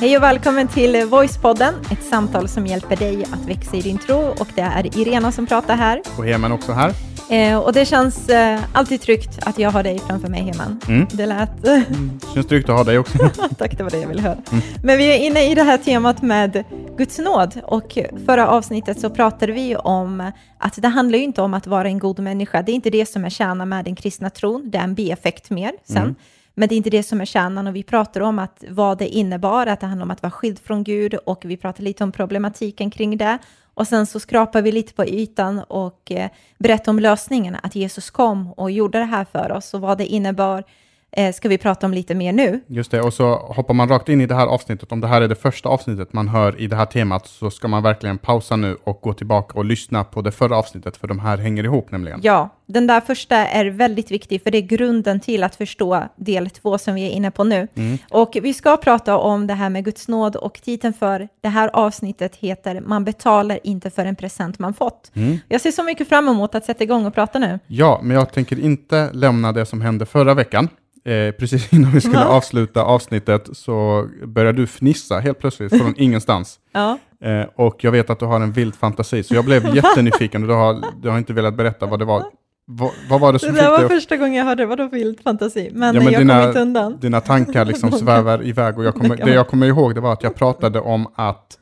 Hej och välkommen till Voicepodden, ett samtal som hjälper dig att växa i din tro. Och det är Irena som pratar här. Och Heman också här. Eh, och det känns eh, alltid tryggt att jag har dig framför mig, Heman. Mm. Det lät... Mm. Känns tryggt att ha dig också. Tack, det var det jag ville höra. Mm. Men vi är inne i det här temat med Guds nåd. Och förra avsnittet så pratade vi om att det handlar ju inte om att vara en god människa. Det är inte det som är kärnan med den kristna tron. Det är en bieffekt mer sen. Men det är inte det som är kärnan och vi pratar om att vad det innebar, att det handlar om att vara skild från Gud och vi pratar lite om problematiken kring det. Och sen så skrapar vi lite på ytan och eh, berättar om lösningen, att Jesus kom och gjorde det här för oss och vad det innebar eh, ska vi prata om lite mer nu. Just det, och så hoppar man rakt in i det här avsnittet. Om det här är det första avsnittet man hör i det här temat så ska man verkligen pausa nu och gå tillbaka och lyssna på det förra avsnittet, för de här hänger ihop nämligen. Ja, den där första är väldigt viktig, för det är grunden till att förstå del två som vi är inne på nu. Mm. Och vi ska prata om det här med Guds nåd och titeln för det här avsnittet heter Man betalar inte för en present man fått. Mm. Jag ser så mycket fram emot att sätta igång och prata nu. Ja, men jag tänker inte lämna det som hände förra veckan. Eh, precis innan vi skulle ja. avsluta avsnittet så började du fnissa helt plötsligt från ingenstans. Ja. Eh, och jag vet att du har en vild fantasi, så jag blev jättenyfiken och du har, du har inte velat berätta vad det var. Va, vad var det som det där var upp... första gången jag hörde vadå vild fantasi, men, ja, men jag dina, kom inte undan. Dina tankar liksom svävar iväg och jag kommer, det jag kommer ihåg det var att jag pratade om att,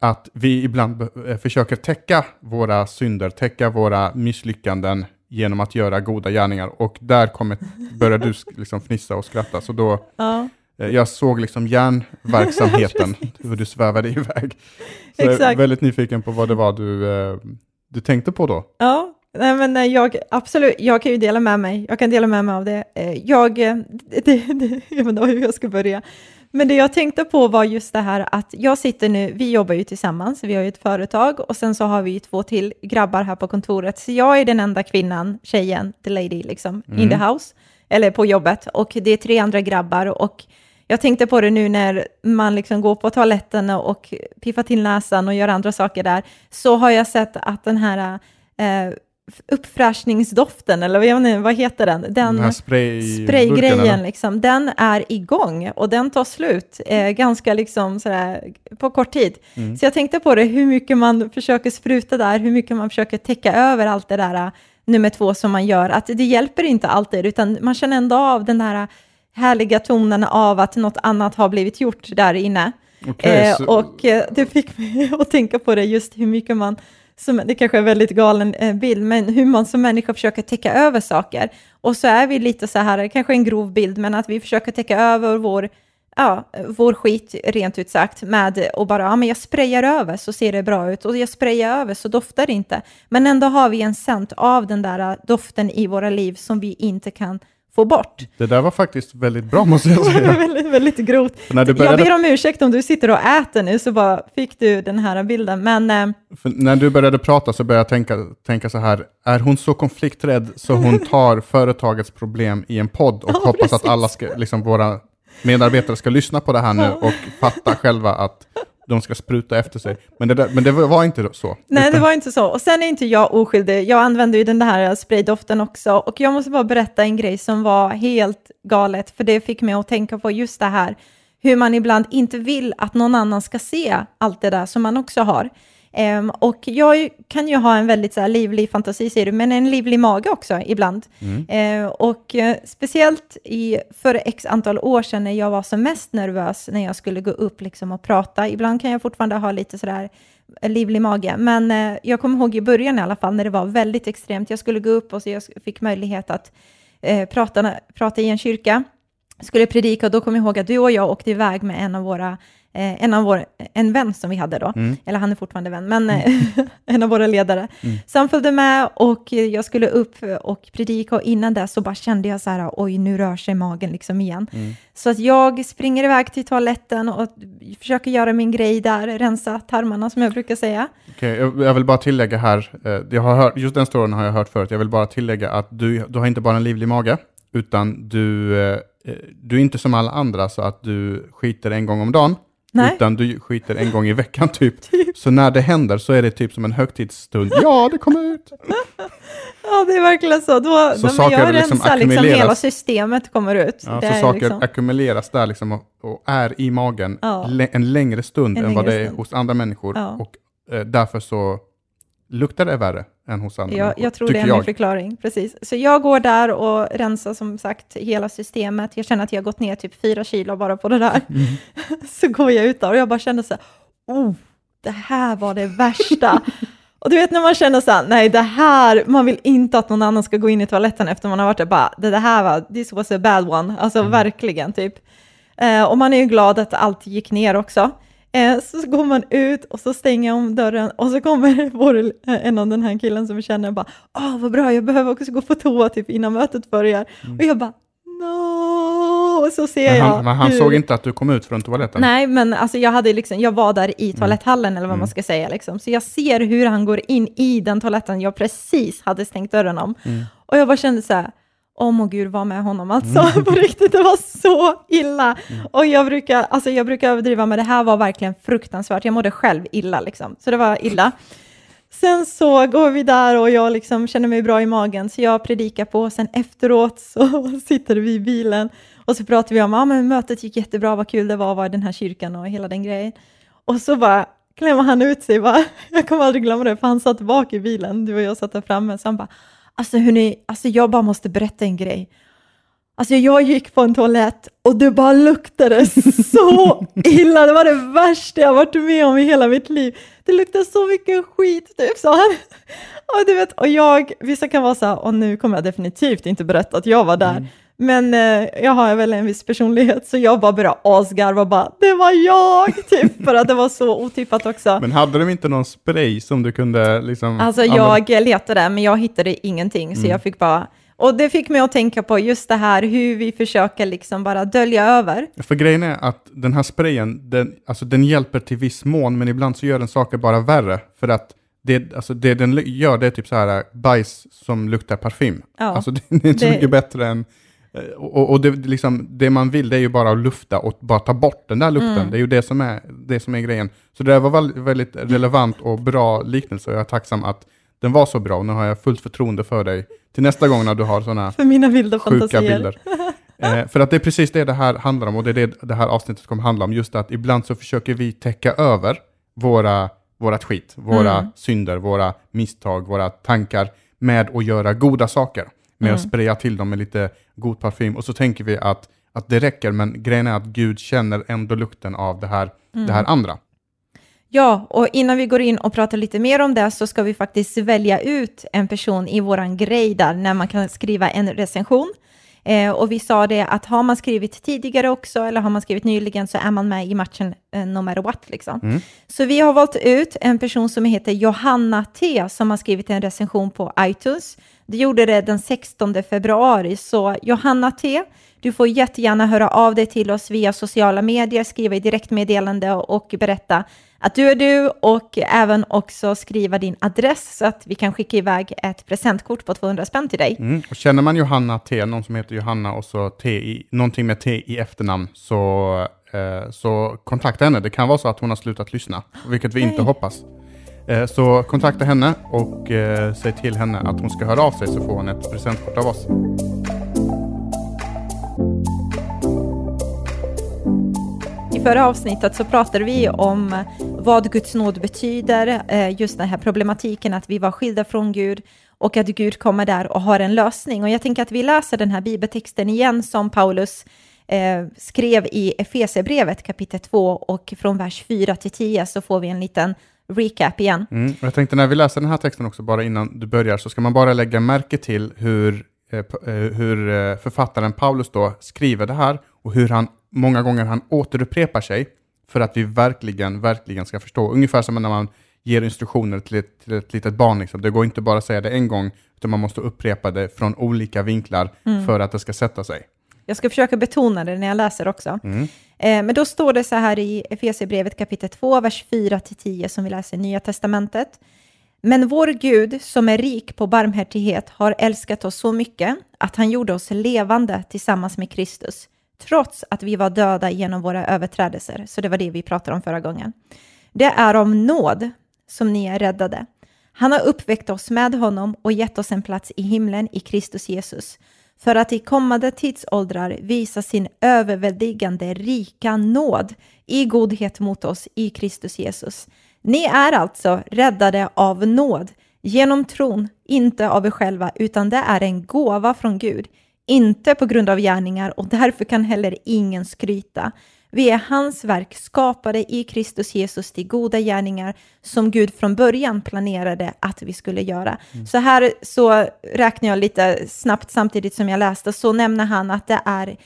att vi ibland eh, försöker täcka våra synder, täcka våra misslyckanden genom att göra goda gärningar. Och där kommer, började du liksom fnissa och skratta. Så då, ja. eh, jag såg liksom hjärnverksamheten, hur du svävade iväg. Så Exakt. jag är väldigt nyfiken på vad det var du, eh, du tänkte på då. Ja, Nej, men jag, absolut, jag kan ju dela med mig. Jag kan dela med mig av det. Eh, jag, det, det, jag vet inte hur jag ska börja. Men det jag tänkte på var just det här att jag sitter nu, vi jobbar ju tillsammans, vi har ju ett företag och sen så har vi ju två till grabbar här på kontoret. Så jag är den enda kvinnan, tjejen, the lady liksom, mm. in the house, eller på jobbet. Och det är tre andra grabbar och jag tänkte på det nu när man liksom går på toaletten och piffar till näsan och gör andra saker där, så har jag sett att den här eh, uppfräschningsdoften, eller vad, inte, vad heter den? Den, den spray spraygrejen, liksom, den är igång och den tar slut eh, ganska liksom sådär, på kort tid. Mm. Så jag tänkte på det, hur mycket man försöker spruta där, hur mycket man försöker täcka över allt det där eh, nummer två som man gör, att det hjälper inte alltid, utan man känner ändå av den här härliga tonen av att något annat har blivit gjort där inne. Okay, eh, och eh, det fick mig att tänka på det, just hur mycket man som, det kanske är en väldigt galen eh, bild, men hur man som människa försöker täcka över saker. Och så är vi lite så här, kanske en grov bild, men att vi försöker täcka över vår, ja, vår skit, rent ut sagt, med och bara, ja men jag sprayar över så ser det bra ut och jag sprayar över så doftar det inte. Men ändå har vi en scent av den där doften i våra liv som vi inte kan få bort. Det där var faktiskt väldigt bra måste jag säga. väldigt, väldigt grovt. Började... Jag ber om ursäkt om du sitter och äter nu så bara fick du den här bilden. Men, eh... när du började prata så började jag tänka, tänka så här, är hon så konflikträdd så hon tar företagets problem i en podd och ja, hoppas precis. att alla ska, liksom våra medarbetare ska lyssna på det här nu och fatta själva att de ska spruta efter sig. Men det, där, men det var inte så. Nej, det var inte så. Och sen är inte jag oskyldig. Jag använder ju den här spraydoften också. Och jag måste bara berätta en grej som var helt galet, för det fick mig att tänka på just det här, hur man ibland inte vill att någon annan ska se allt det där som man också har. Um, och jag kan ju ha en väldigt så här, livlig fantasi, säger du, men en livlig mage också ibland. Mm. Uh, och uh, speciellt i, för x antal år sedan när jag var som mest nervös när jag skulle gå upp liksom, och prata. Ibland kan jag fortfarande ha lite sådär livlig mage, men uh, jag kommer ihåg i början i alla fall när det var väldigt extremt. Jag skulle gå upp och så jag fick möjlighet att prata, prata i en kyrka skulle predika och då kommer jag ihåg att du och jag åkte iväg med en av våra eh, en, av vår, en vän som vi hade då, mm. eller han är fortfarande vän, men mm. en av våra ledare. Mm. Så han följde med och jag skulle upp och predika och innan det så bara kände jag så här, oj nu rör sig magen liksom igen. Mm. Så att jag springer iväg till toaletten och försöker göra min grej där, rensa tarmarna som jag brukar säga. Okay, jag, jag vill bara tillägga här, eh, jag har hört, just den storyn har jag hört förut, jag vill bara tillägga att du, du har inte bara en livlig mage, utan du, eh, du är inte som alla andra så att du skiter en gång om dagen, Nej. utan du skiter en gång i veckan typ. Så när det händer så är det typ som en högtidsstund. Ja, det kommer ut! Ja, det är verkligen så. Då, Så saker jag liksom rensar liksom, hela systemet kommer ut. Ja, så saker liksom, ackumuleras där liksom och, och är i magen Ja. en längre stund En än vad längre det är stund. hos andra människor. Ja. Och eh, därför så luktar det värre än hos andra jag, människor. jag tror det är min förklaring. Precis. Så jag går där och rensar som sagt hela systemet. Jag känner att jag har gått ner typ fyra kilo bara på det där. Mm. så går jag ut där och jag bara känner så här, oh, det här var det värsta. och du vet när man känner så här, nej det här, man vill inte att någon annan ska gå in i toaletten efter man har varit där, bara, det, det här var, this was a bad one, alltså Mm. verkligen typ. Eh, och man är ju glad att allt gick ner också. Eh, så går man ut och så stänger jag om dörren och så kommer vår, eh, en av den här killen som vi känner bara, åh vad bra, jag behöver också gå på toa typ innan mötet börjar. Och jag bara, no, och så ser Mm. Men jag han, men han hur- såg inte att du kom ut från toaletten? Nej, men alltså jag, hade liksom, jag var där i Mm. toaletthallen, eller vad man ska säga. Liksom. Så jag ser hur han går in i den toaletten jag precis hade stängt dörren om. Mm. Och jag bara kände så här, åh må gud, var med honom alltså. Mm. På riktigt, det var så illa. Och jag brukar, alltså jag brukar överdriva, men det här var verkligen fruktansvärt. Jag mådde själv illa, liksom. så det var illa. Sen så går vi där och jag liksom känner mig bra i magen, så jag predikar på. Sen efteråt så sitter vi i bilen och så pratar vi om att ah, men mötet gick jättebra, vad kul det var att vara i den här kyrkan och hela den grejen. Och så bara klämmer han ut sig, bara, jag kommer aldrig glömma det, för han satt bak i bilen, du och jag satt där framme, så han bara, alltså hörni, alltså jag bara måste berätta en grej. Alltså jag gick på en toalett och det bara luktade så illa. Det var det värsta jag varit med om i hela mitt liv. Det luktade så mycket skit, typ, sa han. Och, du vet, och jag, vissa kan vara så här, och nu kommer jag definitivt inte berätta att jag var där. Men eh, jag har väl en viss personlighet, så jag bara började asgarva och bara, det var jag, typ, för att det var så otippat också. Men hade de inte någon spray som du kunde liksom... Alltså jag letade, men jag hittade ingenting, Mm. så jag fick bara... Och det fick mig att tänka på just det här hur vi försöker liksom bara dölja över. För grejen är att den här sprayen, den, alltså den hjälper till viss mån, men ibland så gör den saker bara värre. För att det, alltså det den gör, det är typ så här bajs som luktar parfym. Ja. Alltså det är inte så Det- mycket bättre än... eh, Och, och det, liksom, det man vill det är ju bara att lufta och bara ta bort den där lukten. Mm. Det är ju det som är, det som är grejen. Så det där var väl- väldigt relevant och bra liknelse och jag är tacksam att den var så bra. Nu har jag fullt förtroende för dig till nästa gång när du har sådana För mina vilda sjuka fantasier. bilder. Eh, för att det är precis det det här handlar om och det är det det här avsnittet kommer handla om. Just att ibland så försöker vi täcka över våra, vårat skit, våra Mm. synder, våra misstag, våra tankar med att göra goda saker. Med Mm. att spraya till dem med lite god parfym. Och så tänker vi att, att det räcker, men grejen är att Gud känner ändå lukten av det här, det här Mm. andra. Ja, och innan vi går in och pratar lite mer om det så ska vi faktiskt välja ut en person i våran grej där när man kan skriva en recension. Eh, och vi sa det att har man skrivit tidigare också eller har man skrivit nyligen så är man med i matchen eh, no matter what. Liksom. Mm. Så vi har valt ut en person som heter Johanna T som har skrivit en recension på iTunes. Det gjorde det den 16 februari, så Johanna T, du får jättegärna höra av dig till oss via sociala medier, skriva i direktmeddelande och berätta att du är du och även också skriva din adress så att vi kan skicka iväg ett presentkort på 200 spänn till dig. Mm. Och känner man Johanna T, någon som heter Johanna och så T i, någonting med T i efternamn, så, eh, så kontakta henne. Det kan vara så att hon har slutat lyssna, vilket vi inte Nej. hoppas. Eh, så kontakta henne och eh, säg till henne att hon ska höra av sig så får hon ett presentkort av oss. I förra avsnittet så pratade vi om vad Guds nåd betyder, eh, just den här problematiken att vi var skilda från Gud och att Gud kommer där och har en lösning. Och jag tänker att vi läser den här bibeltexten igen som Paulus eh, skrev i Efesierbrevet kapitel 2 och från vers 4 till 10 så får vi en liten recap igen. Mm. Jag tänkte när vi läser den här texten också, bara innan du börjar, så ska man bara lägga märke till hur, eh, eh, hur eh, författaren Paulus då skriver det här och hur han många gånger han återupprepar sig för att vi verkligen, verkligen ska förstå. Ungefär som när man ger instruktioner till ett, till ett litet barn. Liksom. Det går inte bara att säga det en gång, utan man måste upprepa det från olika vinklar för att det ska sätta sig. Jag ska försöka betona det när jag läser också. Mm. Eh, men då står det så här i Efesierbrevet kapitel 2, vers 4-10 som vi läser i Nya Testamentet. Men vår Gud som är rik på barmhärtighet har älskat oss så mycket att han gjorde oss levande tillsammans med Kristus. trots att vi var döda genom våra överträdelser. Så det var det vi pratade om förra gången. Det är av nåd som ni är räddade. Han har uppväckt oss med honom och gett oss en plats i himlen i Kristus Jesus för att i kommande tidsåldrar visa sin överväldigande rika nåd i godhet mot oss i Kristus Jesus. Ni är alltså räddade av nåd genom tron, inte av er själva, utan det är en gåva från Gud, inte på grund av gärningar och därför kan heller ingen skryta. Vi är hans verk, skapade i Kristus Jesus till goda gärningar som Gud från början planerade att vi skulle göra. Mm. Så här så räknar jag lite snabbt samtidigt som jag läste, så nämner han att det är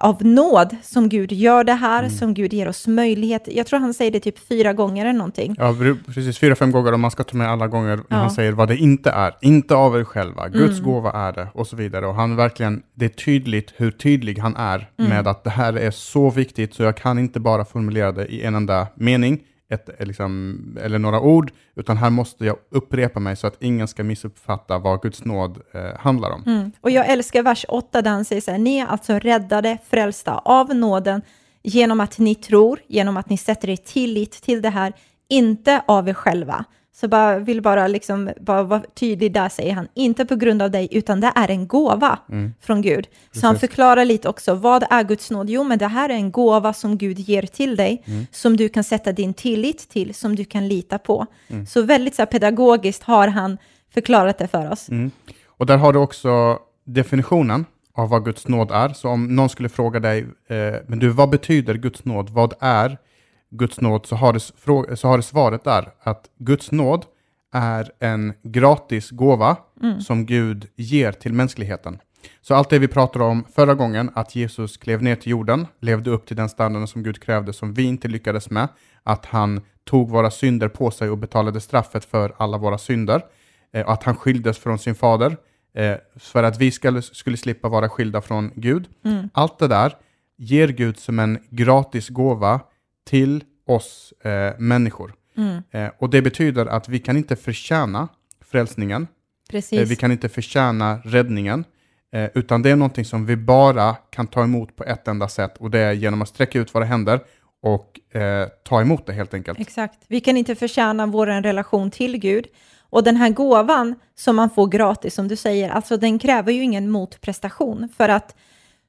av nåd som Gud gör det här, mm. som Gud ger oss möjlighet. Jag tror han säger det typ fyra gånger eller någonting. Ja, precis. Fyra, fem gånger och man ska ta med alla gånger när ja. han säger vad det inte är. Inte av er själva, Guds mm. gåva är det och så vidare. Och han verkligen, det är tydligt hur tydlig han är mm. med att det här är så viktigt så jag kan inte bara formulera det i en enda mening ett, eh, liksom, eller några ord, utan här måste jag upprepa mig så att ingen ska missuppfatta vad Guds nåd eh, handlar om. Mm. Och jag älskar vers 8 där han säger så här, ni är alltså räddade, frälsta av nåden genom att ni tror, genom att ni sätter er tillit till det här, inte av er själva. Så bara, vill bara, liksom, bara vara tydlig där, säger han. Inte på grund av dig, utan det är en gåva mm. från Gud. Precis. Så han förklarar lite också, vad är Guds nåd? Jo, men det här är en gåva som Gud ger till dig, mm. som du kan sätta din tillit till, som du kan lita på. Mm. Så väldigt så här, pedagogiskt har han förklarat det för oss. Mm. Och där har du också definitionen av vad Guds nåd är. Så om någon skulle fråga dig, eh, men du, vad betyder Guds nåd? Vad är Guds nåd så har, det, så har det svaret där att Guds nåd är en gratis gåva mm. som Gud ger till mänskligheten. Så allt det vi pratade om förra gången, att Jesus klev ner till jorden, levde upp till den standarden som Gud krävde, som vi inte lyckades med, att han tog våra synder på sig och betalade straffet för alla våra synder, eh, att han skildes från sin fader, eh, för att vi skulle, skulle slippa vara skilda från Gud. Mm. Allt det där ger Gud som en gratis gåva till oss eh, människor. Mm. Eh, och det betyder att vi kan inte förtjäna frälsningen. Eh, vi kan inte förtjäna räddningen. Eh, utan det är någonting som vi bara kan ta emot på ett enda sätt och det är genom att sträcka ut våra händer och eh, ta emot det helt enkelt. Exakt. Vi kan inte förtjäna vår relation till Gud. Och den här gåvan som man får gratis, som du säger, alltså den kräver ju ingen motprestation. För att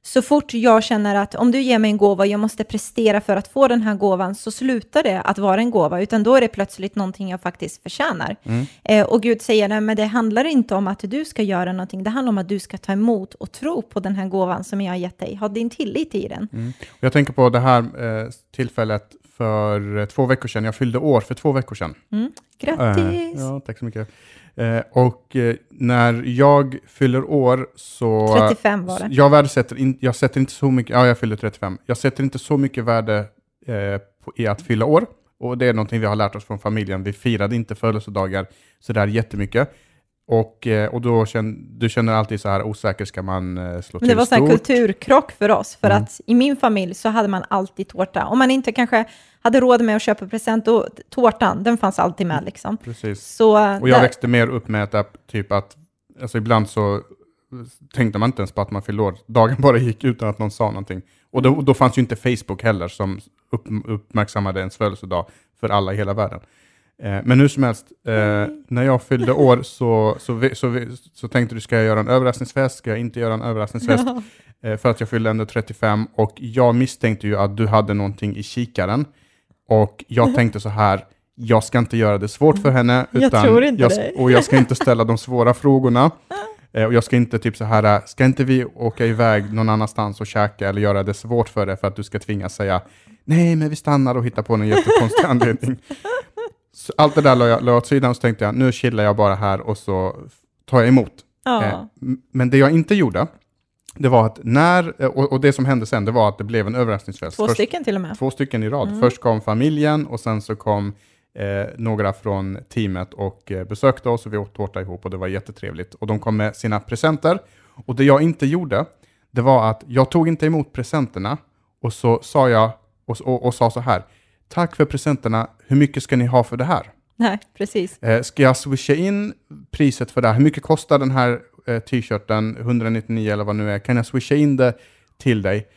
så fort jag känner att om du ger mig en gåva, jag måste prestera för att få den här gåvan, så slutar det att vara en gåva, utan då är det plötsligt någonting jag faktiskt förtjänar. Mm. Eh, och Gud säger, nej, men det handlar inte om att du ska göra någonting, det handlar om att du ska ta emot och tro på den här gåvan som jag har gett dig. Ha din tillit i den. Mm. Jag tänker på det här eh, tillfället för två veckor sedan. Jag fyllde år för två veckor sedan. Mm. Grattis! Eh, ja, tack så mycket. Eh, och eh, när jag fyller år så... 35 var det. Jag värdesätter in, jag sätter inte så mycket, ja jag fyller 35. Jag sätter inte så mycket värde eh, på, i att fylla år. Och det är någonting vi har lärt oss från familjen. Vi firade inte födelsedagar sådär jättemycket. Och, eh, och då känner du känner alltid så här osäker, ska man slå till Det var en kulturkrock för oss, för mm. att i min familj så hade man alltid tårta. Om man inte kanske hade råd med att köpa present, då tårtan, den fanns alltid med liksom. Precis. Så, och jag där... växte mer upp med att, typ att, alltså ibland så tänkte man inte ens på att man fyllde år. Dagen bara gick utan att någon sa någonting. Och då, då fanns ju inte Facebook heller som upp, uppmärksammade ens födelsedag för alla i hela världen. Eh, men hur som helst, eh, när jag fyllde år så, så, så, så, tänkte du, ska jag göra en överraskningsfest? Ska jag inte göra en överraskningsfest? Ja. Eh, för att jag fyllde ändå 35 och jag misstänkte ju att du hade någonting i kikaren. Och jag tänkte så här, jag ska inte göra det svårt för henne, utan jag tror inte jag, och jag ska inte ställa de svåra frågorna. Eh, och jag ska inte typ så här, ska inte vi åka iväg någon annanstans och käka eller göra det svårt för dig för att du ska tvingas säga nej, men vi stannar och hittar på någon jättekonstig anledning. Så allt det där la jag, la åt sidan och så tänkte jag, nu chillar jag bara här och så tar jag emot. Ja. Eh, men det jag inte gjorde, det var att när, eh, och, och, det som hände sen, det var att det blev en överraskningsfest. Två Först, stycken till och med. Två stycken i rad. Mm. Först kom familjen och sen så kom eh, några från teamet och eh, besökte oss och vi åt tårta ihop och det var jättetrevligt. Och de kom med sina presenter. Och det jag inte gjorde, det var att jag tog inte emot presenterna och så sa jag och, och, och sa så här, tack för presenterna, hur mycket ska ni ha för det här? Nej, precis. Eh, ska jag swisha in priset för det här? Hur mycket kostar den här eh, t-shirten? 199 eller vad nu är. Kan jag swisha in det till dig?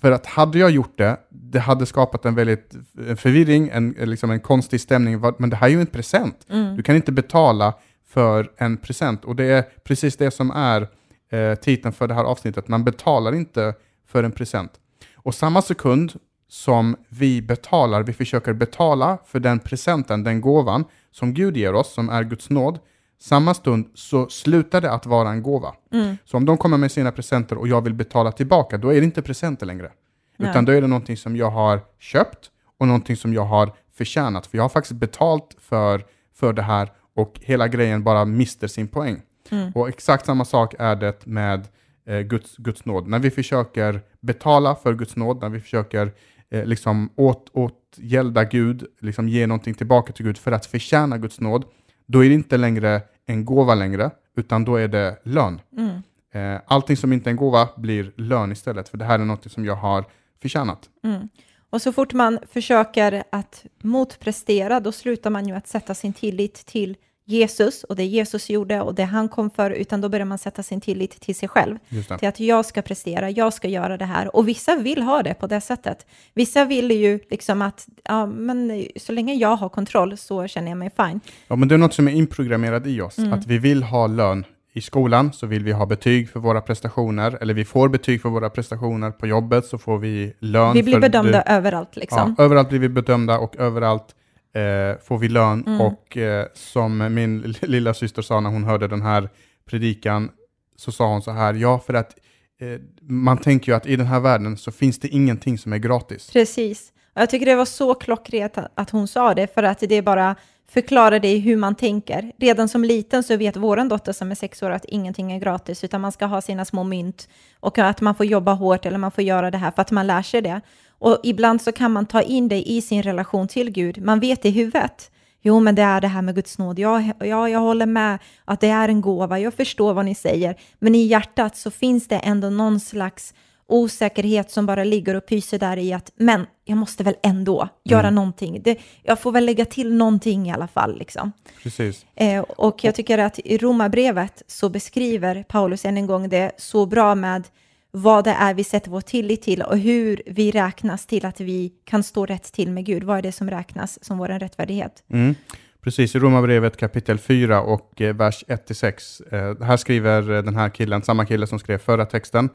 För att hade jag gjort det, det hade skapat en väldigt en förvirring, en, liksom en konstig stämning. Men det här är ju en present. Mm. Du kan inte betala för en present. Och det är precis det som är eh, titeln för det här avsnittet. Man betalar inte för en present. Och samma sekund som vi betalar, vi försöker betala för den presenten, den gåvan som Gud ger oss, som är Guds nåd, samma stund så slutar det att vara en gåva. Mm. Så om de kommer med sina presenter och jag vill betala tillbaka, då är det inte presenter längre. Nej. Utan då är det någonting som jag har köpt och någonting som jag har förtjänat. För jag har faktiskt betalt för, för det här och hela grejen bara mister sin poäng. Mm. Och exakt samma sak är det med eh, Guds, Guds nåd. När vi försöker betala för Guds nåd, när vi försöker eh, liksom åt, åtgälda Gud, liksom ge någonting tillbaka till Gud för att förtjäna Guds nåd, då är det inte längre en gåva längre, utan då är det lön. Mm. Eh, allting som inte är en gåva blir lön istället, för det här är något som jag har förtjänat. Mm. Och så fort man försöker att motprestera, då slutar man ju att sätta sin tillit till Jesus och det Jesus gjorde och det han kom för, utan då börjar man sätta sin tillit till sig själv. Till att jag ska prestera, jag ska göra det här. Och vissa vill ha det på det sättet. Vissa vill ju liksom att, ja men så länge jag har kontroll så känner jag mig fine. Ja, men det är något som är inprogrammerat i oss, Mm. att vi vill ha lön. I skolan så vill vi ha betyg för våra prestationer, eller vi får betyg för våra prestationer. På jobbet så får vi lön. Vi blir bedömda överallt liksom. Ja, överallt blir vi bedömda och överallt eh, får vi lön. Mm. Och eh, som min lilla syster sa när hon hörde den här predikan, så sa hon så här, ja för att eh, man tänker ju att i den här världen så finns det ingenting som är gratis. Precis. Och jag tycker det var så klockrent att- hon sa det, för att det bara förklarar det i hur man tänker. Redan som liten så vet vår dotter som är sex år att ingenting är gratis, utan man ska ha sina små mynt och att man får jobba hårt eller man får göra det här för att man lär sig det. Och ibland så kan man ta in det i sin relation till Gud. Man vet i huvudet. Jo, men det är det här med Guds nåd. Ja, ja, jag håller med att det är en gåva. Jag förstår vad ni säger. Men i hjärtat så finns det ändå någon slags osäkerhet som bara ligger och pyser där i att men jag måste väl ändå göra Mm. någonting. Det, jag får väl lägga till någonting i alla fall. Liksom. Precis. Eh, och jag tycker att i Romarbrevet så beskriver Paulus än en gång det så bra med vad det är vi sätter vår tillit till och hur vi räknas till att vi kan stå rätt till med Gud. Vad är det som räknas som vår rättfärdighet? Mm. Precis, i Romarbrevet kapitel 4 och eh, vers 1-6. Eh, här skriver eh, den här killen, samma kille som skrev förra texten,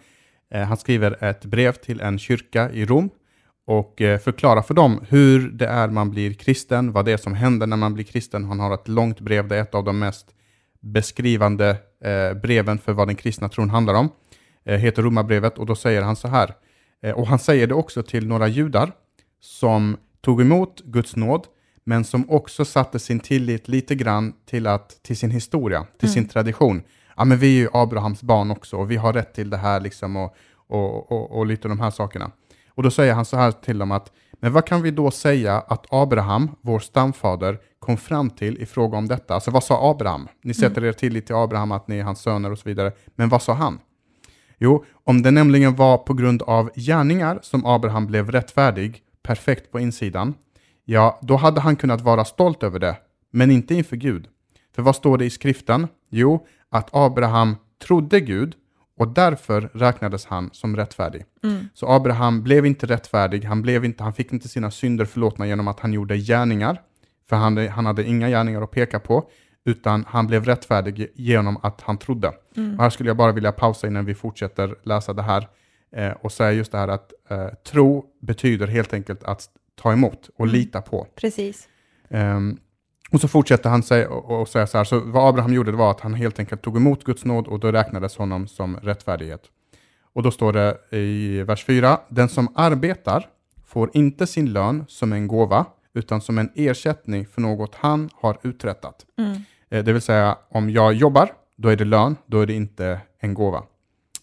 eh, han skriver ett brev till en kyrka i Rom och eh, förklarar för dem hur det är man blir kristen, vad det är som händer när man blir kristen. Han har ett långt brev, det är ett av de mest beskrivande eh, breven för vad den kristna tron handlar om. Eh, heter Romarbrevet och då säger han så här, eh, och han säger det också till några judar som tog emot Guds nåd, men som också satte sin tillit lite grann till, att, till sin historia, till sin tradition. Ja, men vi är ju Abrahams barn också och vi har rätt till det här liksom och, och, och, och lite de här sakerna. Och då säger han så här till dem att, men vad kan vi då säga att Abraham, vår stamfader, kom fram till i fråga om detta? Alltså vad sa Abraham? Ni sätter er tillit till Abraham, att ni är hans söner och så vidare. Men vad sa han? Jo, om det nämligen var på grund av gärningar som Abraham blev rättfärdig, perfekt på insidan, ja, då hade han kunnat vara stolt över det, men inte inför Gud. För vad står det i skriften? Jo, att Abraham trodde Gud och därför räknades han som rättfärdig. Så Abraham blev inte rättfärdig, han, blev inte, han fick inte sina synder förlåtna genom att han gjorde gärningar, för han, han hade inga gärningar att peka på, utan han blev rättfärdig genom att han trodde. Och här skulle jag bara vilja pausa innan vi fortsätter läsa det här eh, och säga just det här att eh, tro betyder helt enkelt att ta emot och lita på. Precis. Ehm, och så fortsätter han säga, och, och säga så här, så vad Abraham gjorde var att han helt enkelt tog emot Guds nåd och då räknades honom som rättfärdighet. Och då står det i vers 4, den som arbetar får inte sin lön som en gåva, utan som en ersättning för något han har uträttat. Mm. Eh, Det vill säga, om jag jobbar, då är det lön, då är det inte en gåva.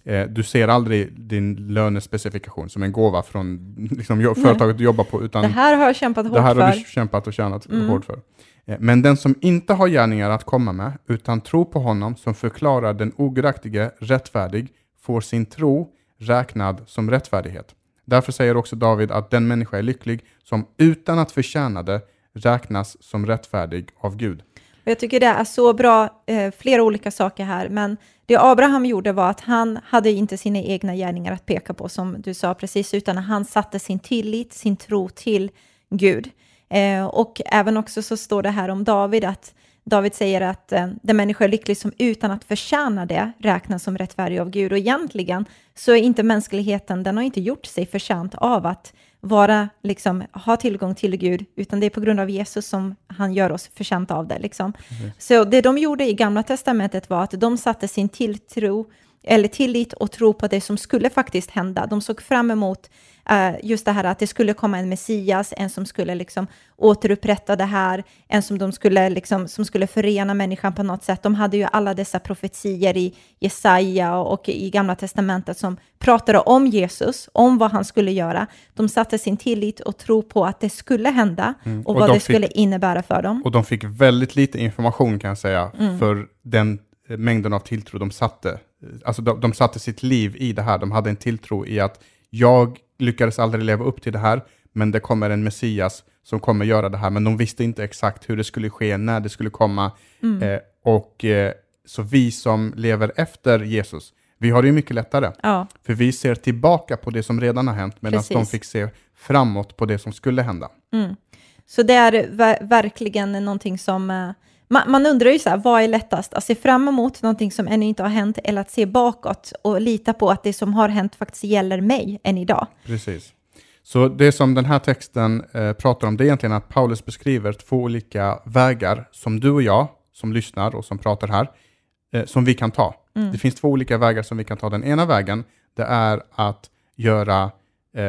Eh, Du ser aldrig din lönespecifikation som en gåva från liksom, företaget du jobbar på, utan Det här har jag kämpat hårt det här har för. du kämpat och tjänat Mm. hårt för. Eh, Men den som inte har gärningar att komma med, utan tror på honom som förklarar den ogudaktige rättfärdig, får sin tro räknad som rättfärdighet. Därför säger också David att den människa är lycklig som utan att förtjäna det räknas som rättfärdig av Gud. Och jag tycker det är så bra, eh, flera olika saker här, men det Det Abraham gjorde var att han hade inte sina egna gärningar att peka på, som du sa precis, utan han satte sin tillit, sin tro till Gud. Eh, och även också så står det här om David att David säger att eh, den människa är lycklig som utan att förtjäna det räknas som rättfärdig av Gud. Och egentligen så är inte mänskligheten, den har inte gjort sig förtjänt av att vara, liksom, ha tillgång till Gud, utan det är på grund av Jesus som han gör oss förtjänta av det. Liksom. Mm. Så det de gjorde i Gamla Testamentet var att de satte sin tilltro, eller tillit och tro på det som skulle faktiskt hända. De såg fram emot Uh, just det här att det skulle komma en Messias, en som skulle liksom återupprätta det här, en som, de skulle liksom, som skulle förena människan på något sätt. De hade ju alla dessa profetier i Jesaja och i Gamla Testamentet som pratade om Jesus, om vad han skulle göra. De satte sin tillit och tro på att det skulle hända mm. och, och, vad det fick, skulle innebära för dem. Och de fick väldigt lite information kan jag säga, mm. för den mängden av tilltro de satte. Alltså de, de satte sitt liv i det här, de hade en tilltro i att jag lyckades aldrig leva upp till det här, men det kommer en Messias som kommer göra det här, men de visste inte exakt hur det skulle ske, när det skulle komma. Mm. Eh, och eh, Så vi som lever efter Jesus, vi har det ju mycket lättare. Ja. För vi ser tillbaka på det som redan har hänt, medan de fick se framåt på det som skulle hända. Mm. Så det är ver verkligen någonting som eh, man, man, undrar ju så här, vad är lättast? Att se fram emot någonting som ännu inte har hänt eller att se bakåt och lita på att det som har hänt faktiskt gäller mig än idag. Precis. Så det som den här texten eh, pratar om, det är egentligen att Paulus beskriver två olika vägar som du och jag, som lyssnar och som pratar här, eh, som vi kan ta. Mm. Det finns två olika vägar som vi kan ta. Den ena vägen, det är att göra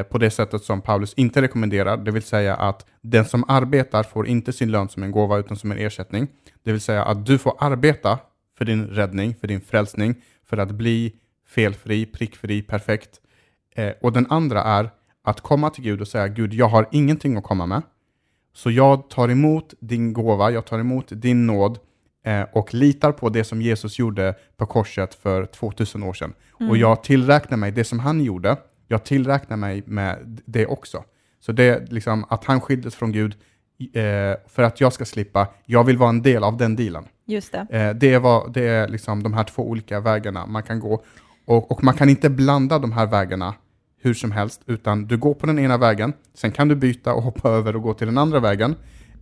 på det sättet som Paulus inte rekommenderar, det vill säga att den som arbetar får inte sin lön som en gåva utan som en ersättning. Det vill säga att du får arbeta för din räddning, för din frälsning, för att bli felfri, prickfri, perfekt. Eh, och den andra är att komma till Gud och säga Gud, jag har ingenting att komma med. Så jag tar emot din gåva, jag tar emot din nåd eh, och litar på det som Jesus gjorde på korset för 2000 år sedan. Mm. Och jag tillräknar mig det som han gjorde, jag tillräknar mig med det också. Så det är liksom att han skildes från Gud eh, för att jag ska slippa, jag vill vara en del av den dealen. Just det. Eh, det är, vad, det är liksom de här två olika vägarna man kan gå. Och, och, man kan inte blanda de här vägarna hur som helst, utan du går på den ena vägen, sen kan du byta och hoppa över och gå till den andra vägen.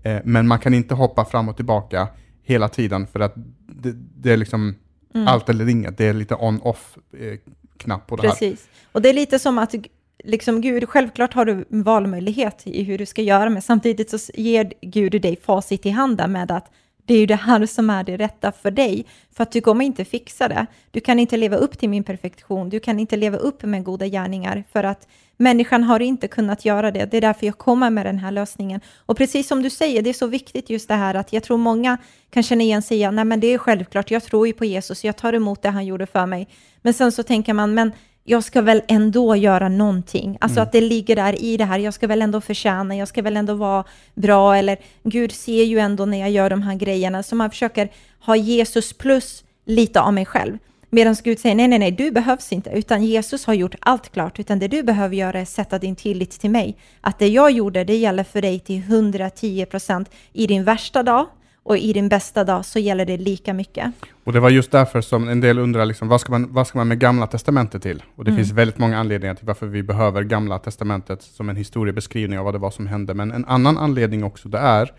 Eh, men man kan inte hoppa fram och tillbaka hela tiden för att det, det är liksom mm. allt eller inget, det är lite on-off eh, knapp på det Precis. här. Precis. Och det är lite som att liksom Gud, självklart har du valmöjlighet i hur du ska göra, men samtidigt så ger Gud dig facit i handen med att det är ju det här som är det rätta för dig, för att du kommer inte fixa det. Du kan inte leva upp till min perfektion, du kan inte leva upp med goda gärningar, för att människan har inte kunnat göra det. Det är därför jag kommer med den här lösningen. Och precis som du säger, det är så viktigt just det här att jag tror många kan känna igen sig i, nej men det är självklart, jag tror ju på Jesus, jag tar emot det han gjorde för mig. Men sen så tänker man, men jag ska väl ändå göra någonting. Alltså mm. att det ligger där i det här, jag ska väl ändå förtjäna, jag ska väl ändå vara bra, eller Gud ser ju ändå när jag gör de här grejerna, så man försöker ha Jesus plus lite av mig själv. Medan Gud säger nej, nej, nej, du behövs inte, utan Jesus har gjort allt klart, utan det du behöver göra är sätta din tillit till mig. Att det jag gjorde, det gäller för dig till 110 procent i din värsta dag, och i din bästa dag så gäller det lika mycket. Och det var just därför som en del undrar, liksom, vad, ska man, vad ska man med Gamla Testamentet till? Och det mm. finns väldigt många anledningar till varför vi behöver Gamla Testamentet som en historiebeskrivning av vad det var som hände. Men en annan anledning också, det är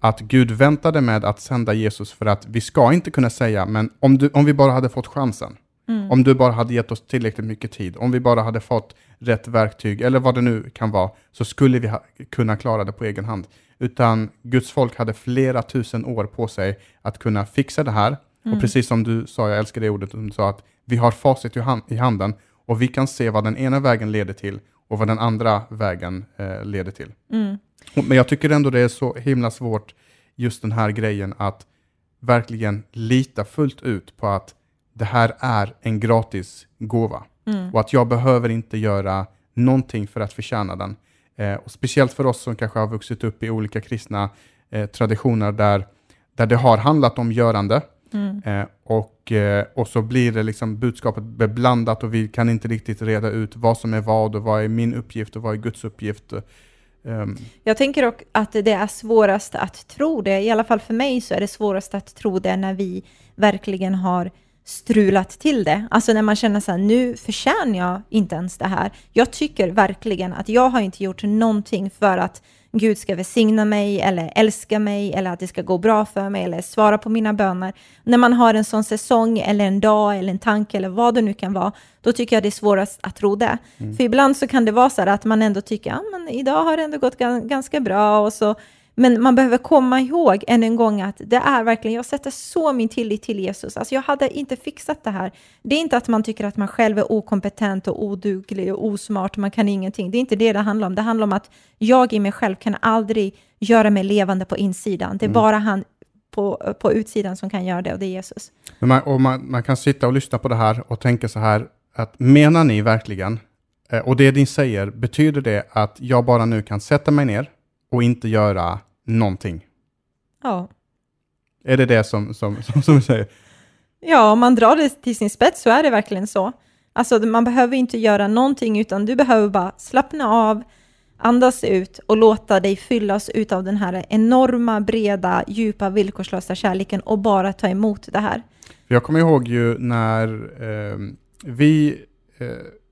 att Gud väntade med att sända Jesus för att vi ska inte kunna säga, men om, du, om vi bara hade fått chansen, mm. om du bara hade gett oss tillräckligt mycket tid, om vi bara hade fått rätt verktyg, eller vad det nu kan vara, så skulle vi ha, kunna klara det på egen hand utan Guds folk hade flera tusen år på sig att kunna fixa det här. Mm. Och precis som du sa, jag älskar det ordet, du sa att vi har facit i handen och vi kan se vad den ena vägen leder till och vad den andra vägen eh, leder till. Mm. Men jag tycker ändå det är så himla svårt, just den här grejen att verkligen lita fullt ut på att det här är en gratis gåva. Mm. Och att jag behöver inte göra någonting för att förtjäna den. Eh, och speciellt för oss som kanske har vuxit upp i olika kristna eh, traditioner där, där det har handlat om görande. Mm. Eh, och, eh, och så blir det liksom budskapet beblandat och vi kan inte riktigt reda ut vad som är vad och vad är min uppgift och vad är Guds uppgift. Um. Jag tänker också att det är svårast att tro det, i alla fall för mig så är det svårast att tro det när vi verkligen har strulat till det. Alltså när man känner så här, nu förtjänar jag inte ens det här. Jag tycker verkligen att jag har inte gjort någonting för att Gud ska välsigna mig eller älska mig eller att det ska gå bra för mig eller svara på mina böner. När man har en sån säsong eller en dag eller en tanke eller vad det nu kan vara, då tycker jag det är svårast att tro det. Mm. För ibland så kan det vara så här att man ändå tycker, ja men idag har det ändå gått ganska bra och så men man behöver komma ihåg än en gång att det är verkligen, jag sätter så min tillit till Jesus. Alltså jag hade inte fixat det här. Det är inte att man tycker att man själv är okompetent och oduglig och osmart, man kan ingenting. Det är inte det det handlar om. Det handlar om att jag i mig själv kan aldrig göra mig levande på insidan. Det är mm. bara han på, på utsidan som kan göra det och det är Jesus. Men man, och man, man kan sitta och lyssna på det här och tänka så här, att menar ni verkligen, eh, och det ni säger, betyder det att jag bara nu kan sätta mig ner och inte göra någonting. Ja. Är det det som, som, som, som du säger? Ja, om man drar det till sin spets så är det verkligen så. Alltså man behöver inte göra någonting utan du behöver bara slappna av, andas ut och låta dig fyllas ut av den här enorma, breda, djupa, villkorslösa kärleken och bara ta emot det här. Jag kommer ihåg ju när eh, vi, eh,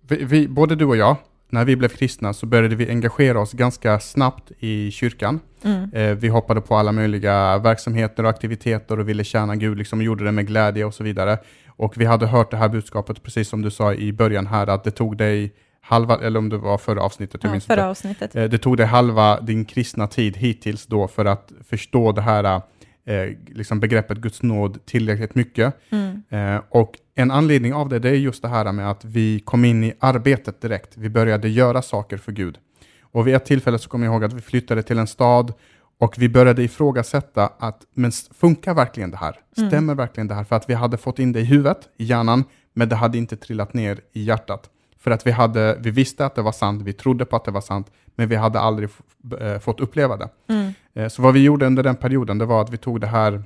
vi, vi, både du och jag, när vi blev kristna så började vi engagera oss ganska snabbt i kyrkan. Mm. Eh, vi hoppade på alla möjliga verksamheter och aktiviteter och ville tjäna Gud, liksom gjorde det med glädje och så vidare. Och vi hade hört det här budskapet, precis som du sa i början här, att det tog dig halva, eller om det var förra avsnittet, ja, förra avsnittet. Eh, det tog dig halva din kristna tid hittills då för att förstå det här eh, liksom begreppet Guds nåd tillräckligt mycket. Mm. Och en anledning av det, det är just det här med att vi kom in i arbetet direkt. Vi började göra saker för Gud. Och vid ett tillfälle så kommer jag ihåg att vi flyttade till en stad och vi började ifrågasätta att, men funkar verkligen det här? Mm. Stämmer mm. verkligen det här? För att vi hade fått in det i huvudet, i hjärnan, men det hade inte trillat ner i hjärtat. För att vi, hade, vi visste att det var sant, vi trodde på att det var sant, men vi hade aldrig äh, fått uppleva det. Mm. Äh, så vad vi gjorde under den perioden, det var att vi tog det här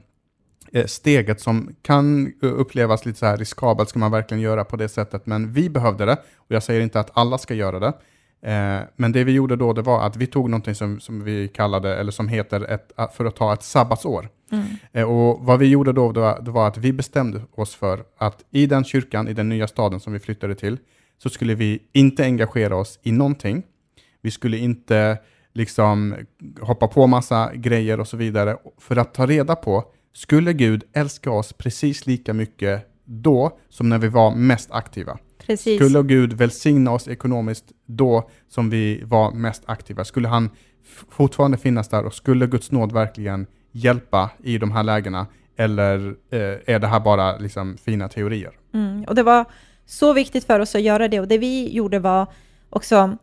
steget som kan upplevas lite så här riskabelt, ska man verkligen göra på det sättet, men vi behövde det, och jag säger inte att alla ska göra det, men det vi gjorde då, det var att vi tog någonting som, som vi kallade, eller som heter, ett, för att ta ett sabbatsår. Mm. Och vad vi gjorde då, det var att vi bestämde oss för att i den kyrkan, i den nya staden som vi flyttade till, så skulle vi inte engagera oss i någonting. Vi skulle inte liksom hoppa på massa grejer och så vidare för att ta reda på, skulle Gud älska oss precis lika mycket då som när vi var mest aktiva? Precis. Skulle Gud välsigna oss ekonomiskt då som vi var mest aktiva? Skulle han fortfarande finnas där och skulle Guds nåd verkligen hjälpa i de här lägena? Eller eh, är det här bara liksom fina teorier? Mm, och det var så viktigt för oss att göra det och det vi gjorde var också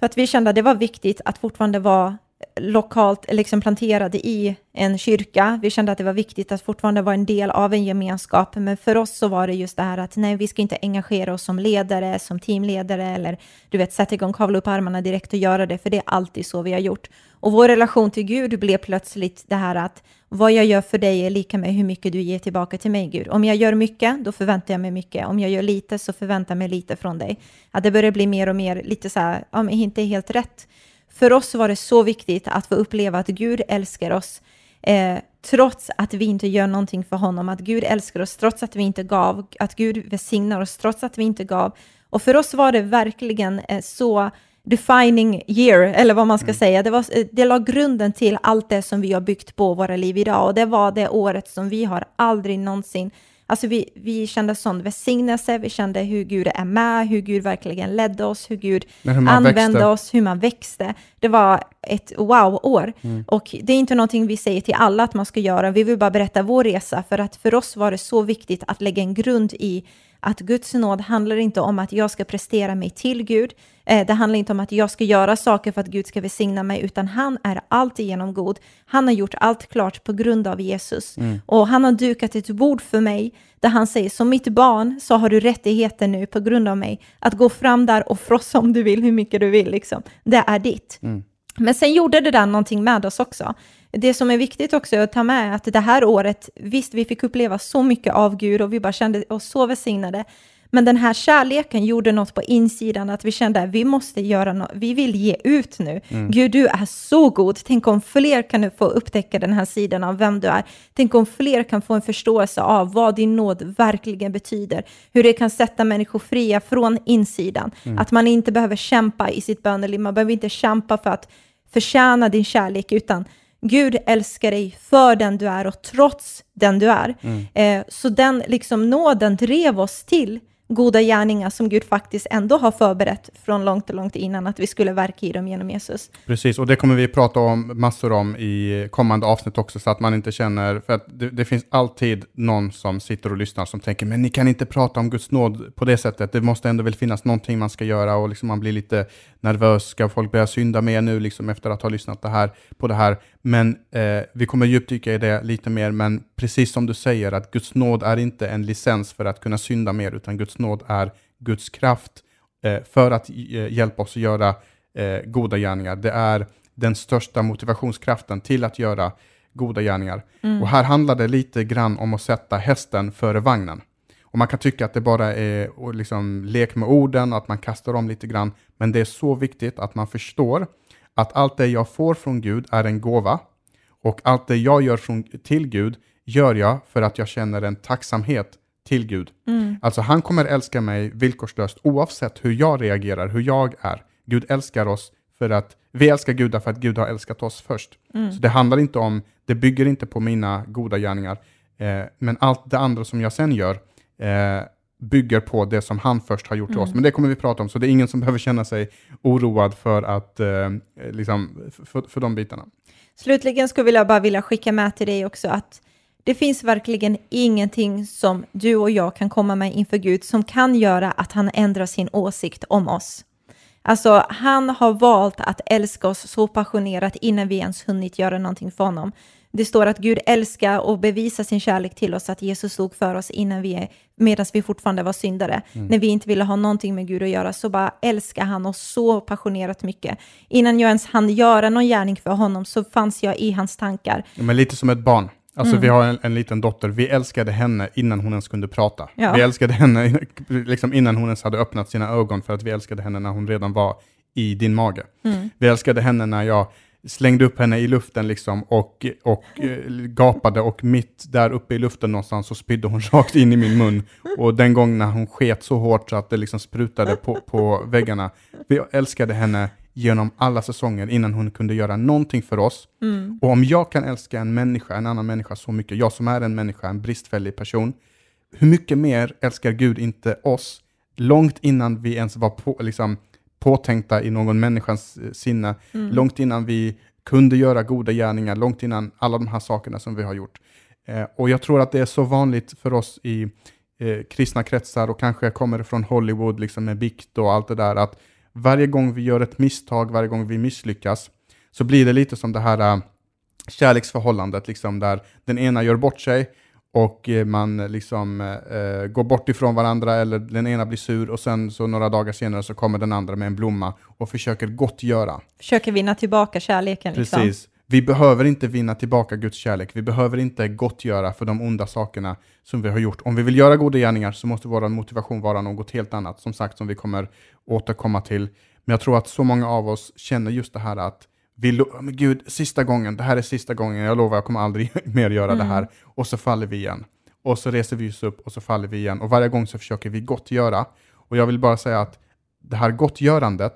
för att vi kände att det var viktigt att fortfarande vara lokalt liksom planterade i en kyrka. Vi kände att det var viktigt att fortfarande vara en del av en gemenskap, men för oss så var det just det här att nej, vi ska inte engagera oss som ledare, som teamledare eller du vet, sätta igång, kavla upp armarna direkt och göra det, för det är alltid så vi har gjort. Och vår relation till Gud blev plötsligt det här att vad jag gör för dig är lika med hur mycket du ger tillbaka till mig, Gud. Om jag gör mycket, då förväntar jag mig mycket. Om jag gör lite, så förväntar jag mig lite från dig. Att det börjar bli mer och mer lite så här, ja, men inte helt rätt. För oss var det så viktigt att få uppleva att Gud älskar oss, eh, trots att vi inte gör någonting för honom. Att Gud älskar oss, trots att vi inte gav. Att Gud välsignar oss, trots att vi inte gav. Och för oss var det verkligen eh, så defining year, eller vad man ska mm. säga. Det, var, det la grunden till allt det som vi har byggt på våra liv idag och det var det året som vi har aldrig någonsin Alltså vi, vi kände sån välsignelse, vi kände hur Gud är med, hur Gud verkligen ledde oss, hur Gud hur använde växte. oss, hur man växte. Det var ett wow-år. Mm. Och det är inte någonting vi säger till alla att man ska göra, vi vill bara berätta vår resa, för att för oss var det så viktigt att lägga en grund i att Guds nåd handlar inte om att jag ska prestera mig till Gud. Eh, det handlar inte om att jag ska göra saker för att Gud ska välsigna mig, utan han är alltigenom god. Han har gjort allt klart på grund av Jesus. Mm. Och han har dukat ett bord för mig där han säger, som mitt barn så har du rättigheter nu på grund av mig, att gå fram där och frossa om du vill, hur mycket du vill. Liksom. Det är ditt. Mm. Men sen gjorde det där någonting med oss också. Det som är viktigt också att ta med är att det här året, visst vi fick uppleva så mycket av Gud och vi bara kände oss så välsignade, men den här kärleken gjorde något på insidan, att vi kände att vi måste göra något, vi vill ge ut nu. Mm. Gud, du är så god. Tänk om fler kan få upptäcka den här sidan av vem du är. Tänk om fler kan få en förståelse av vad din nåd verkligen betyder. Hur det kan sätta människor fria från insidan. Mm. Att man inte behöver kämpa i sitt böneliv, man behöver inte kämpa för att förtjäna din kärlek, utan Gud älskar dig för den du är och trots den du är. Mm. Eh, så den liksom nåden drev oss till goda gärningar som Gud faktiskt ändå har förberett från långt och långt innan att vi skulle verka i dem genom Jesus. Precis, och det kommer vi prata om massor om i kommande avsnitt också, så att man inte känner, för att det, det, finns alltid någon som sitter och lyssnar som tänker, men ni kan inte prata om Guds nåd på det sättet, det måste ändå väl finnas någonting man ska göra och liksom man blir lite nervös, ska folk börja synda mer nu liksom efter att ha lyssnat det här, på det här? Men eh, vi kommer djupdyka i det lite mer, men precis som du säger, att Guds nåd är inte en licens för att kunna synda mer, utan Guds nåd är Guds kraft eh, för att eh, hjälpa oss att göra eh, goda gärningar. Det är den största motivationskraften till att göra goda gärningar. Mm. Och här handlar det lite grann om att sätta hästen före vagnen. Och man kan tycka att det bara är liksom lek med orden och att man kastar om lite grann, men det är så viktigt att man förstår att allt det jag får från Gud är en gåva och allt det jag gör från, till Gud gör jag för att jag känner en tacksamhet till Gud. Mm. Alltså han kommer älska mig villkorslöst oavsett hur jag reagerar, hur jag är. Gud älskar oss för att vi älskar Gud därför att Gud har älskat oss först. Mm. Så det handlar inte om, det bygger inte på mina goda gärningar, eh, men allt det andra som jag sen gör eh, bygger på det som han först har gjort till Mm. oss. Men det kommer vi prata om, så det är ingen som behöver känna sig oroad för, att, eh, liksom, för, för de bitarna. Slutligen skulle jag bara vilja skicka med till dig också att det finns verkligen ingenting som du och jag kan komma med inför Gud som kan göra att han ändrar sin åsikt om oss. Alltså, han har valt att älska oss så passionerat innan vi ens hunnit göra någonting för honom. Det står att Gud älskar och bevisar sin kärlek till oss, att Jesus stod för oss innan vi, medan vi fortfarande var syndare. När vi inte ville ha någonting med Gud att göra, så bara älskar han oss så passionerat mycket. Innan jag ens hann göra någon gärning för honom så fanns jag i hans tankar. Men lite som ett barn. Alltså Mm. vi har en, en liten dotter, vi älskade henne innan hon ens kunde prata. Ja. Vi älskade henne liksom innan hon ens hade öppnat sina ögon för att vi älskade henne när hon redan var i din mage. Mm. Vi älskade henne när jag slängde upp henne i luften liksom och, och eh, gapade och mitt där uppe i luften någonstans så spydde hon rakt in i min mun. Och den gången när hon sket så hårt så att det liksom sprutade på, på väggarna. Vi älskade henne genom alla säsonger innan hon kunde göra någonting för oss. Mm. Och om jag kan älska en människa, en annan människa så mycket, jag som är en människa, en bristfällig person, hur mycket mer älskar Gud inte oss långt innan vi ens var på, liksom, påtänkta i någon människans eh, sinne, Mm. långt innan vi kunde göra goda gärningar, långt innan alla de här sakerna som vi har gjort. Eh, och jag tror att det är så vanligt för oss i eh, kristna kretsar och kanske kommer från Hollywood liksom med bikt och allt det där, att varje gång vi gör ett misstag, varje gång vi misslyckas, så blir det lite som det här äh, kärleksförhållandet, liksom, där den ena gör bort sig och eh, man liksom eh, går bort ifrån varandra eller den ena blir sur och sen så några dagar senare så kommer den andra med en blomma och försöker gottgöra. Försöker vinna tillbaka kärleken. Liksom. Vi behöver inte vinna tillbaka Guds kärlek. Vi behöver inte gottgöra för de onda sakerna som vi har gjort. Om vi vill göra goda gärningar så måste vår motivation vara något helt annat, som sagt, som vi kommer återkomma till. Men jag tror att så många av oss känner just det här att vi, lo- men Gud, sista gången, det här är sista gången, jag lovar jag kommer aldrig mer göra det här. Och så faller vi igen. Och så reser vi oss upp och så faller vi igen. Och varje gång så försöker vi gottgöra. Och jag vill bara säga att det här gottgörandet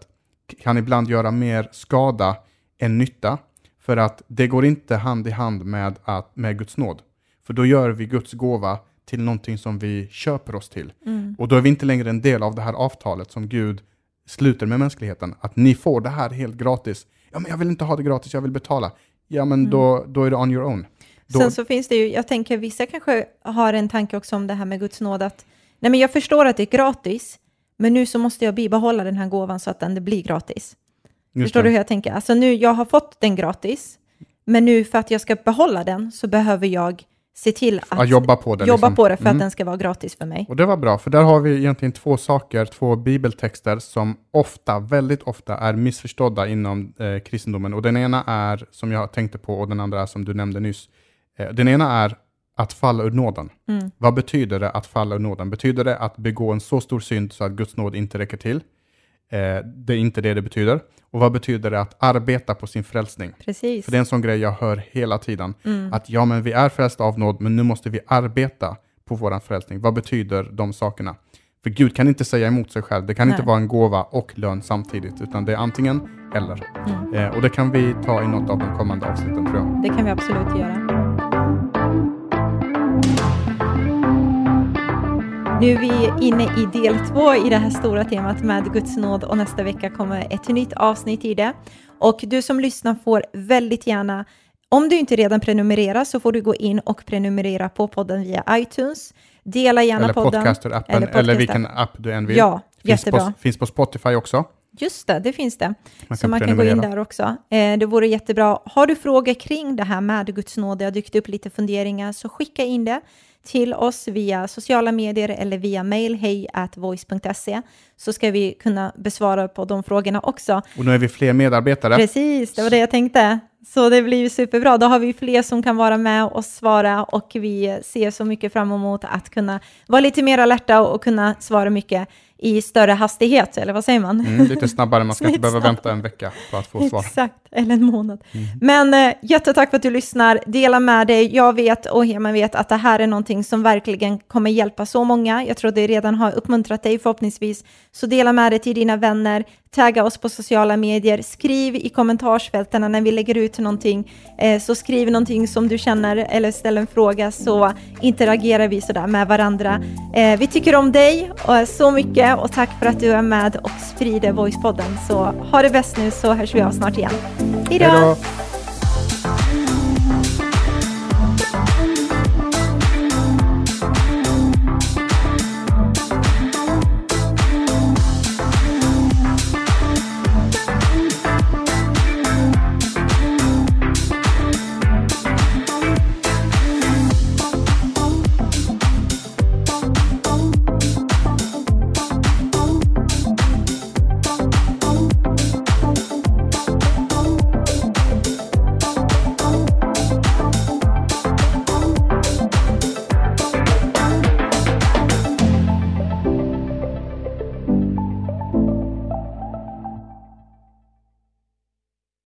kan ibland göra mer skada än nytta. För att det går inte hand i hand med, att, med Guds nåd. För då gör vi Guds gåva till någonting som vi köper oss till. Och då är vi inte längre en del av det här avtalet som Gud sluter med mänskligheten. Att ni får det här helt gratis. Ja, men jag vill inte ha det gratis, jag vill betala. Ja, men då, då är det on your own. Då, Sen så finns det ju, jag tänker vissa kanske har en tanke också om det här med Guds nåd att nej men jag förstår att det är gratis, men nu så måste jag bibehålla den här gåvan så att den blir gratis. Just Förstår det. du hur jag tänker? Alltså nu, jag har fått den gratis, men nu för att jag ska behålla den så behöver jag se till att Att jobba på det. jobba liksom. på det för Mm. att den ska vara gratis för mig. Och det var bra, för där har vi egentligen två saker, två bibeltexter som ofta, väldigt ofta är missförstådda inom eh, kristendomen. Och den ena är, som jag tänkte på, och den andra är som du nämnde nyss. Eh, den ena är att falla ur nåden. Mm. Vad betyder det att falla ur nåden? Betyder det att begå en så stor synd så att Guds nåd inte räcker till? Eh, det är inte det det betyder. Och vad betyder det att arbeta på sin frälsning? Precis. För det är en sån grej jag hör hela tiden. Mm. Att ja, men vi är frälsta av nåd, men nu måste vi arbeta på vår frälsning. Vad betyder de sakerna? För Gud kan inte säga emot sig själv. Det kan inte Nej. vara en gåva och lön samtidigt, utan det är antingen eller. Mm. Eh, och det kan vi ta i något av de kommande avsnitten, tror jag. Det kan vi absolut göra. Nu är vi inne i del två i det här stora temat med Guds nåd och nästa vecka kommer ett nytt avsnitt i det. Och du som lyssnar får väldigt gärna, om du inte redan prenumererar så får du gå in och prenumerera på podden via iTunes. Dela gärna Eller podden. podcaster-appen, Eller eller, podcaster. vilken app du än vill. Ja, finns på, jättebra. finns på Spotify också. Just det, det finns det. Man så man kan gå in där också. Eh, det vore jättebra. Har du frågor kring det här med Guds nåd, det har dykt upp lite funderingar, så skicka in det till oss via sociala medier eller via mail, hej voice.se, så ska vi kunna besvara på de frågorna också. Och nu är vi fler medarbetare. Precis, det var det jag tänkte. Så det blir superbra. Då har vi fler som kan vara med och svara och vi ser så mycket fram emot att kunna vara lite mer alerta och kunna svara mycket i större hastighet, eller vad säger man? Mm, lite snabbare, man ska inte behöva snabbare. vänta en vecka på att få svar. Exakt, eller en månad. Mm. Men eh, jättetack för att du lyssnar. Dela med dig. Jag vet och Hema vet att det här är någonting som verkligen kommer hjälpa så många. Jag tror det redan har uppmuntrat dig förhoppningsvis. Så dela med dig till dina vänner. Tagga oss på sociala medier. Skriv i kommentarsfälten när vi lägger ut någonting. Eh, så skriv någonting som du känner eller ställ en fråga så interagerar vi sådär med varandra. Eh, vi tycker om dig och så mycket och tack för att du är med och sprider Voicepodden. Så ha det bäst nu så hörs vi av snart igen. Hej Hejdå. då!